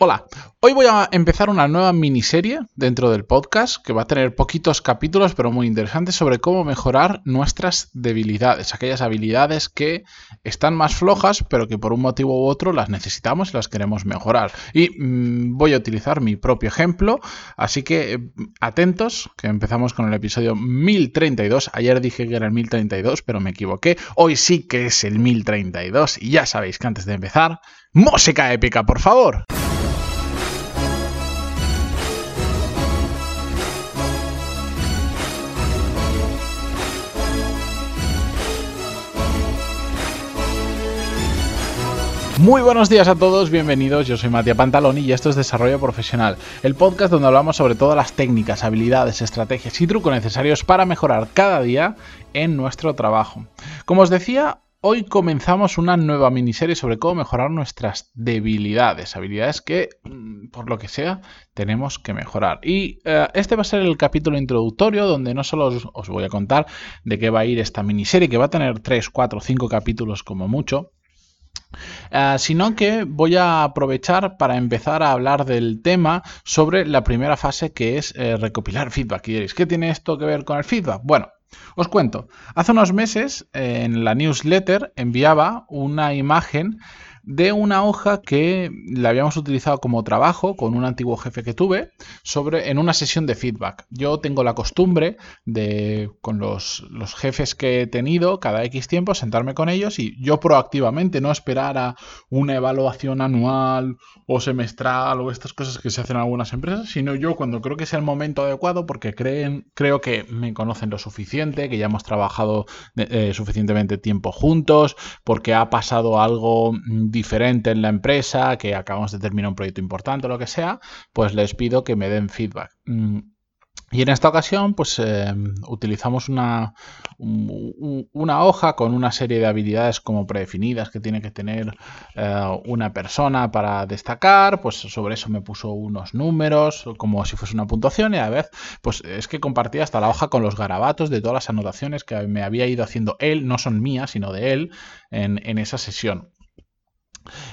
Hola, hoy voy a empezar una nueva miniserie dentro del podcast que va a tener poquitos capítulos pero muy interesantes sobre cómo mejorar nuestras debilidades, aquellas habilidades que están más flojas pero que por un motivo u otro las necesitamos y las queremos mejorar. Y mmm, voy a utilizar mi propio ejemplo, así que atentos, que empezamos con el episodio 1032. Ayer dije que era el 1032 pero me equivoqué. Hoy sí que es el 1032 y ya sabéis que antes de empezar, música épica, por favor. Muy buenos días a todos, bienvenidos. Yo soy Matías Pantaloni y esto es Desarrollo Profesional, el podcast donde hablamos sobre todas las técnicas, habilidades, estrategias y trucos necesarios para mejorar cada día en nuestro trabajo. Como os decía, Hoy comenzamos una nueva miniserie sobre cómo mejorar nuestras debilidades, habilidades que, mm, por lo que sea, tenemos que mejorar. Y uh, este va a ser el capítulo introductorio donde no solo os, os, voy a contar de qué va a ir esta miniserie, que va a tener 3, 4, 5 capítulos como mucho, Uh, sino que voy a aprovechar para empezar a hablar del tema sobre la primera fase que es eh, recopilar feedback. Y diréis, ¿qué tiene esto que ver con el feedback? Bueno, os cuento. Hace unos meses eh, en la newsletter enviaba una imagen de una hoja que la habíamos utilizado como trabajo con un antiguo jefe que tuve sobre, en una sesión de feedback. Yo tengo la costumbre de, con los, los jefes que he tenido, cada X tiempo, sentarme con ellos y yo proactivamente no esperar a una evaluación anual o semestral o estas cosas que se hacen en algunas empresas, sino yo cuando creo que es el momento adecuado porque creen, creo que me conocen lo suficiente, que ya hemos trabajado eh, suficientemente tiempo juntos, porque ha pasado algo en la empresa, que acabamos de terminar un proyecto importante o lo que sea, pues les pido que me den feedback. Mm, y en esta ocasión, pues eh, utilizamos una, hoja con una serie de habilidades como predefinidas que tiene que tener eh, una persona para destacar. Pues sobre eso me puso unos números, como si fuese una puntuación, y a la vez, pues es que compartía hasta la hoja con los garabatos de todas las anotaciones que me había ido haciendo él, no son mías, sino de él, en esa sesión.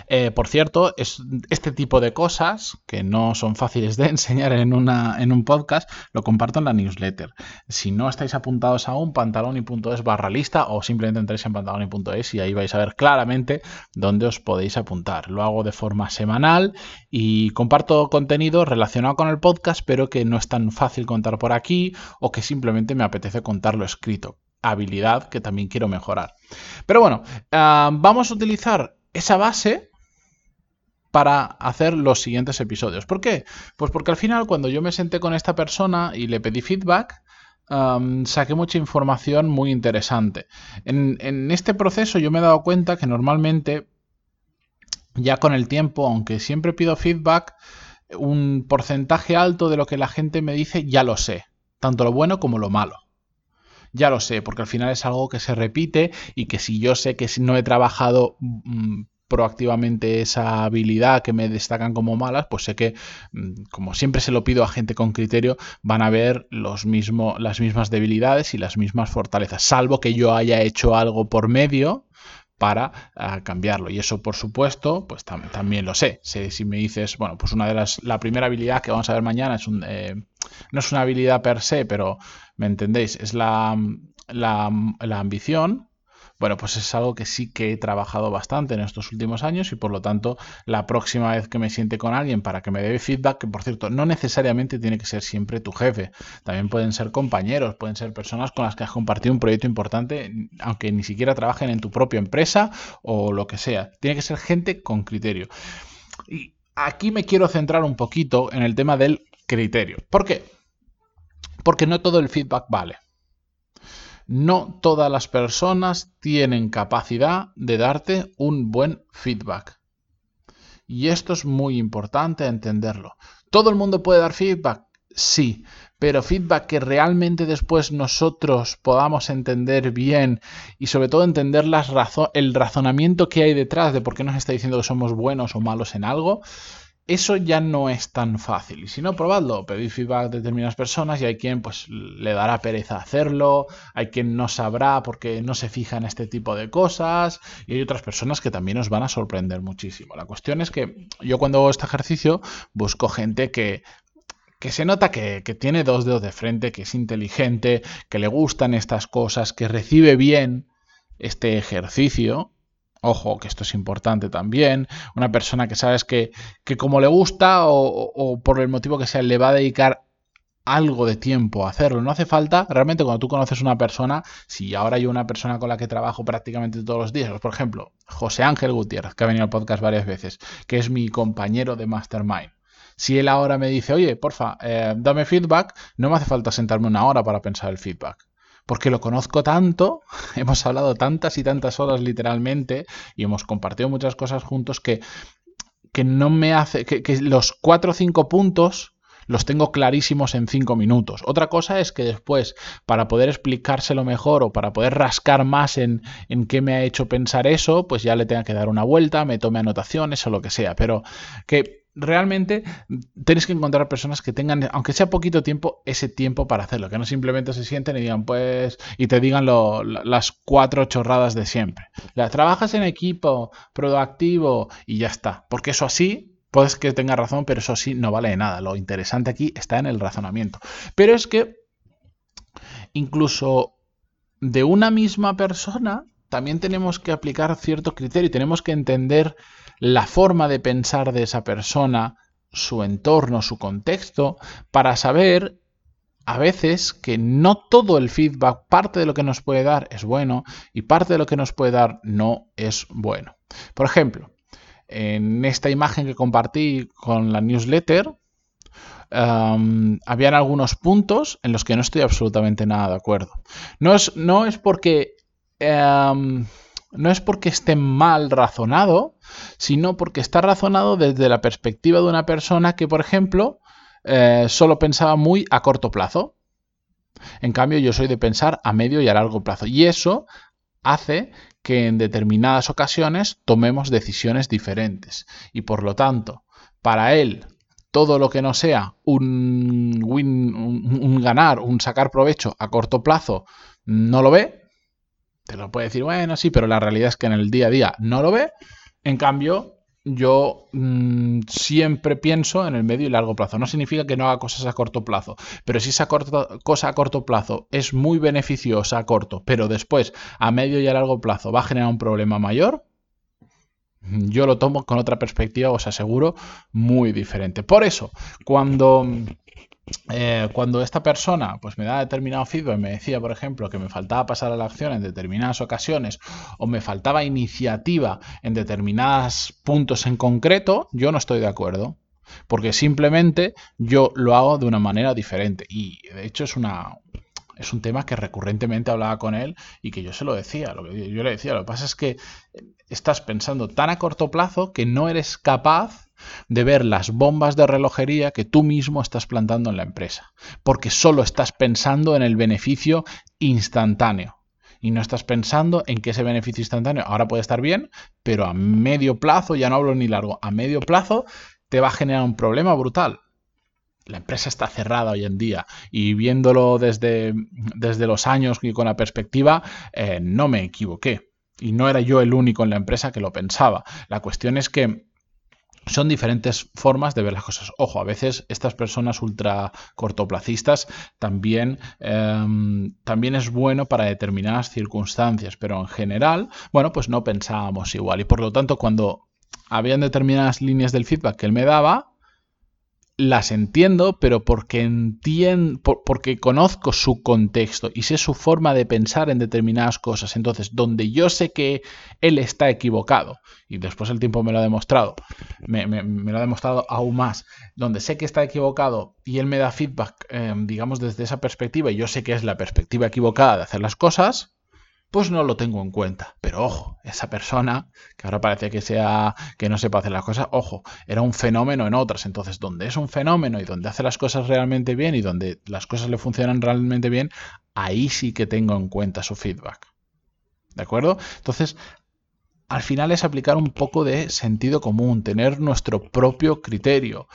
Eh, por cierto, es, este tipo de cosas, que no son fáciles de enseñar en, un podcast, lo comparto en la newsletter. Si no estáis apuntados aún, pantaloni.es barra lista o simplemente entréis en pantaloni.es y ahí vais a ver claramente dónde os podéis apuntar. Lo hago de forma semanal y comparto contenido relacionado con el podcast, pero que no es tan fácil contar por aquí o que simplemente me apetece contarlo escrito habilidad que también quiero mejorar. Pero bueno, uh, vamos a utilizar esa base para hacer los siguientes episodios. ¿Por qué? Pues porque al final cuando yo me senté con esta persona y le pedí feedback, um, saqué mucha información muy interesante. En, en, este proceso yo me he dado cuenta que normalmente, ya con el tiempo, aunque siempre pido feedback, un porcentaje alto de lo que la gente me dice ya lo sé, tanto lo bueno como lo malo ya lo sé, porque al final es algo que se repite y que si yo sé que no he trabajado mmm, proactivamente esa habilidad que me destacan como malas, pues sé que, mm, como siempre se lo pido a gente con criterio, van a ver los mismo, las mismas debilidades y las mismas fortalezas, salvo que yo haya hecho algo por medio para uh, cambiarlo. Y eso, por supuesto, pues tam también lo sé. sé. Si me dices, bueno, pues una de las, la primera habilidad que vamos a ver mañana es un, eh, no es una habilidad per se, pero me entendéis, es la, la, ambición, bueno, pues es algo que sí que he trabajado bastante en estos últimos años y por lo tanto la próxima vez que me siente con alguien para que me dé feedback, que por cierto no necesariamente tiene que ser siempre tu jefe, también pueden ser compañeros, pueden ser personas con las que has compartido un proyecto importante, aunque ni siquiera trabajen en tu propia empresa o lo que sea, tiene que ser gente con criterio. Y aquí me quiero centrar un poquito en el tema del criterio. ¿Por qué? Porque no todo el feedback vale. No todas las personas tienen capacidad de darte un buen feedback. Y esto es muy importante entenderlo. ¿Todo el mundo puede dar feedback? Sí, pero feedback que realmente después nosotros podamos entender bien y sobre todo entender el razonamiento que hay detrás de por qué nos está diciendo que somos buenos o malos en algo, eso ya no es tan fácil. Y si no, probadlo. Pedid feedback de determinadas personas y hay quien pues le dará pereza hacerlo, hay quien no sabrá porque no se fija en este tipo de cosas y hay otras personas que también os van a sorprender muchísimo. La cuestión es que yo cuando hago este ejercicio busco gente que que se nota que, que, tiene dos dedos de frente, que es inteligente, que le gustan estas cosas, que recibe bien este ejercicio Ojo, que esto es importante también. Una persona que sabes que, que como le gusta o, por el motivo que sea, le va a dedicar algo de tiempo a hacerlo. No hace falta, realmente cuando tú conoces una persona, si ahora hay una persona con la que trabajo prácticamente todos los días, por ejemplo, José Ángel Gutiérrez, que ha venido al podcast varias veces, que es mi compañero de Mastermind. Si él ahora me dice, oye, porfa, eh, dame feedback, no me hace falta sentarme una hora para pensar el feedback porque lo conozco tanto, hemos hablado tantas y tantas horas literalmente y hemos compartido muchas cosas juntos que, que no me hace, que, los cuatro o cinco puntos los tengo clarísimos en cinco minutos. Otra cosa es que después, para poder explicárselo mejor o para poder rascar más en, en qué me ha hecho pensar eso, pues ya le tenga que dar una vuelta, me tome anotaciones o lo que sea. Pero que realmente tenéis que encontrar personas que tengan, aunque sea poquito tiempo, ese tiempo para hacerlo, que no simplemente se sienten y digan, pues, y te digan las cuatro chorradas de siempre. La, trabajas en equipo, proactivo y ya está, porque eso así, puedes que tenga razón, pero eso sí no vale de nada. Lo interesante aquí está en el razonamiento. Pero es que incluso de una misma persona también tenemos que aplicar cierto criterio y tenemos que entender la forma de pensar de esa persona, su entorno, su contexto, para saber a veces que no todo el feedback, parte de lo que nos puede dar es bueno y parte de lo que nos puede dar no es bueno. Por ejemplo, en esta imagen que compartí con la newsletter, habían algunos puntos en los que no estoy absolutamente nada de acuerdo. No es, no es porque no es porque esté mal razonado, sino porque está razonado desde la perspectiva de una persona que, por ejemplo, eh, solo pensaba muy a corto plazo. En cambio, yo soy de pensar a medio y a largo plazo. Y eso hace que en determinadas ocasiones tomemos decisiones diferentes. Y por lo tanto, para él, todo lo que no sea un, un ganar, un sacar provecho a corto plazo, no lo ve, te lo puede decir, bueno, sí, pero la realidad es que en el día a día no lo ve. En cambio, yo mm, siempre pienso en el medio y largo plazo. No significa que no haga cosas a corto plazo, pero si esa cosa a corto plazo es muy beneficiosa a corto, pero después a medio y a largo plazo va a generar un problema mayor, yo lo tomo con otra perspectiva, os aseguro, muy diferente. Por eso, cuando eh, cuando esta persona pues me da determinado feedback, me decía, por ejemplo, que me faltaba pasar a la acción en determinadas ocasiones o me faltaba iniciativa en determinados puntos en concreto, yo no estoy de acuerdo. Porque simplemente yo lo hago de una manera diferente. Y de hecho es una, es un tema que recurrentemente hablaba con él y que yo se lo decía. Lo que yo le decía, lo que pasa es que estás pensando tan a corto plazo que no eres capaz de ver las bombas de relojería que tú mismo estás plantando en la empresa, porque solo estás pensando en el beneficio instantáneo y no estás pensando en que ese beneficio instantáneo ahora puede estar bien, pero a medio plazo, ya no hablo ni largo, a medio plazo te va a generar un problema brutal. La empresa está cerrada hoy en día y viéndolo desde, desde los años y con la perspectiva, eh, no me equivoqué. Y no era yo el único en la empresa que lo pensaba. La cuestión es que son diferentes formas de ver las cosas. Ojo, a veces estas personas ultra cortoplacistas también, em, también es bueno para determinadas circunstancias, pero en general, bueno, pues no pensábamos igual. Y por lo tanto, cuando habían determinadas líneas del feedback que él me daba, las entiendo, pero porque entiendo, porque conozco su contexto y sé su forma de pensar en determinadas cosas. Entonces, donde yo sé que él está equivocado, y después el tiempo me lo ha demostrado, me, lo ha demostrado aún más, donde sé que está equivocado y él me da feedback, em, digamos, desde esa perspectiva, y yo sé que es la perspectiva equivocada de hacer las cosas, pues no lo tengo en cuenta. Pero ojo, esa persona, que ahora parece que sea que no sepa hacer las cosas, ojo, era un fenómeno en otras. Entonces, donde es un fenómeno y donde hace las cosas realmente bien y donde las cosas le funcionan realmente bien, ahí sí que tengo en cuenta su feedback. ¿De acuerdo? Entonces, al final es aplicar un poco de sentido común, tener nuestro propio criterio.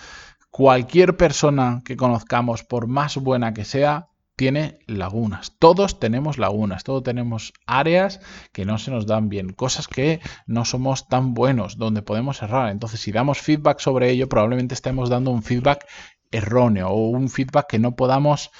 Cualquier persona que conozcamos, por más buena que sea, tiene lagunas. Todos tenemos lagunas, todos tenemos áreas que no se nos dan bien, cosas que no somos tan buenos, donde podemos errar. Entonces, si damos feedback sobre ello, probablemente estemos dando un feedback erróneo o un feedback que no podamos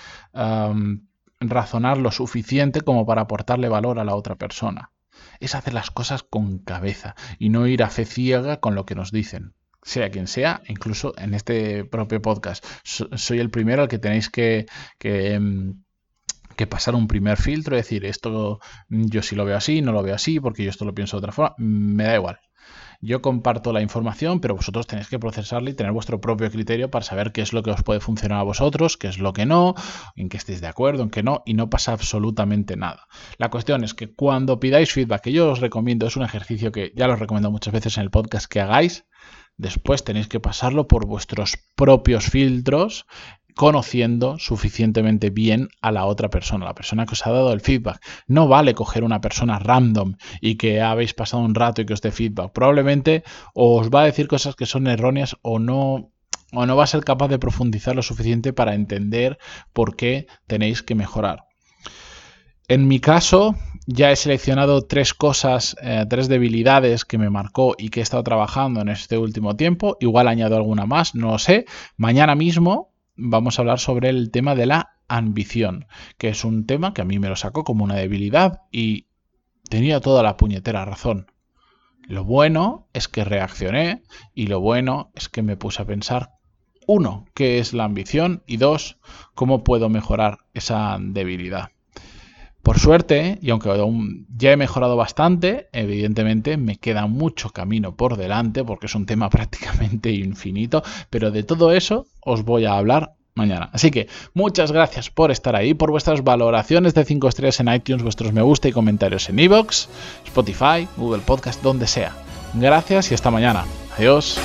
razonar lo suficiente como para aportarle valor a la otra persona. Es hacer las cosas con cabeza y no ir a fe ciega con lo que nos dicen sea quien sea, incluso en este propio podcast. soy el primero al que tenéis que, em, que, pasar un primer filtro, y decir, esto yo sí lo veo así, no lo veo así, porque yo esto lo pienso de otra forma, me da igual. Yo comparto la información, pero vosotros tenéis que procesarla y tener vuestro propio criterio para saber qué es lo que os puede funcionar a vosotros, qué es lo que no, en qué estéis de acuerdo, en qué no, y no pasa absolutamente nada. La cuestión es que cuando pidáis feedback, que yo os recomiendo, es un ejercicio que ya lo recomiendo muchas veces en el podcast que hagáis, Después tenéis que pasarlo por vuestros propios filtros, conociendo suficientemente bien a la otra persona, la persona que os ha dado el feedback. No vale coger una persona random y que habéis pasado un rato y que os dé feedback. Probablemente os va a decir cosas que son erróneas o no o no va a ser capaz de profundizar lo suficiente para entender por qué tenéis que mejorar. En mi caso, ya he seleccionado tres cosas, eh, tres debilidades que me marcó y que he estado trabajando en este último tiempo. Igual añado alguna más, no lo sé. Mañana mismo vamos a hablar sobre el tema de la ambición, que es un tema que a mí me lo sacó como una debilidad y tenía toda la puñetera razón. Lo bueno es que reaccioné y lo bueno es que me puse a pensar, uno, qué es la ambición y dos, cómo puedo mejorar esa debilidad. Por suerte, y aunque ya he mejorado bastante, evidentemente me queda mucho camino por delante porque es un tema prácticamente infinito, pero de todo eso os voy a hablar mañana. Así que muchas gracias por estar ahí, por vuestras valoraciones de 5 estrellas en iTunes, vuestros me gusta y comentarios en iVoox, Spotify, Google Podcast, donde sea. Gracias y hasta mañana. Adiós.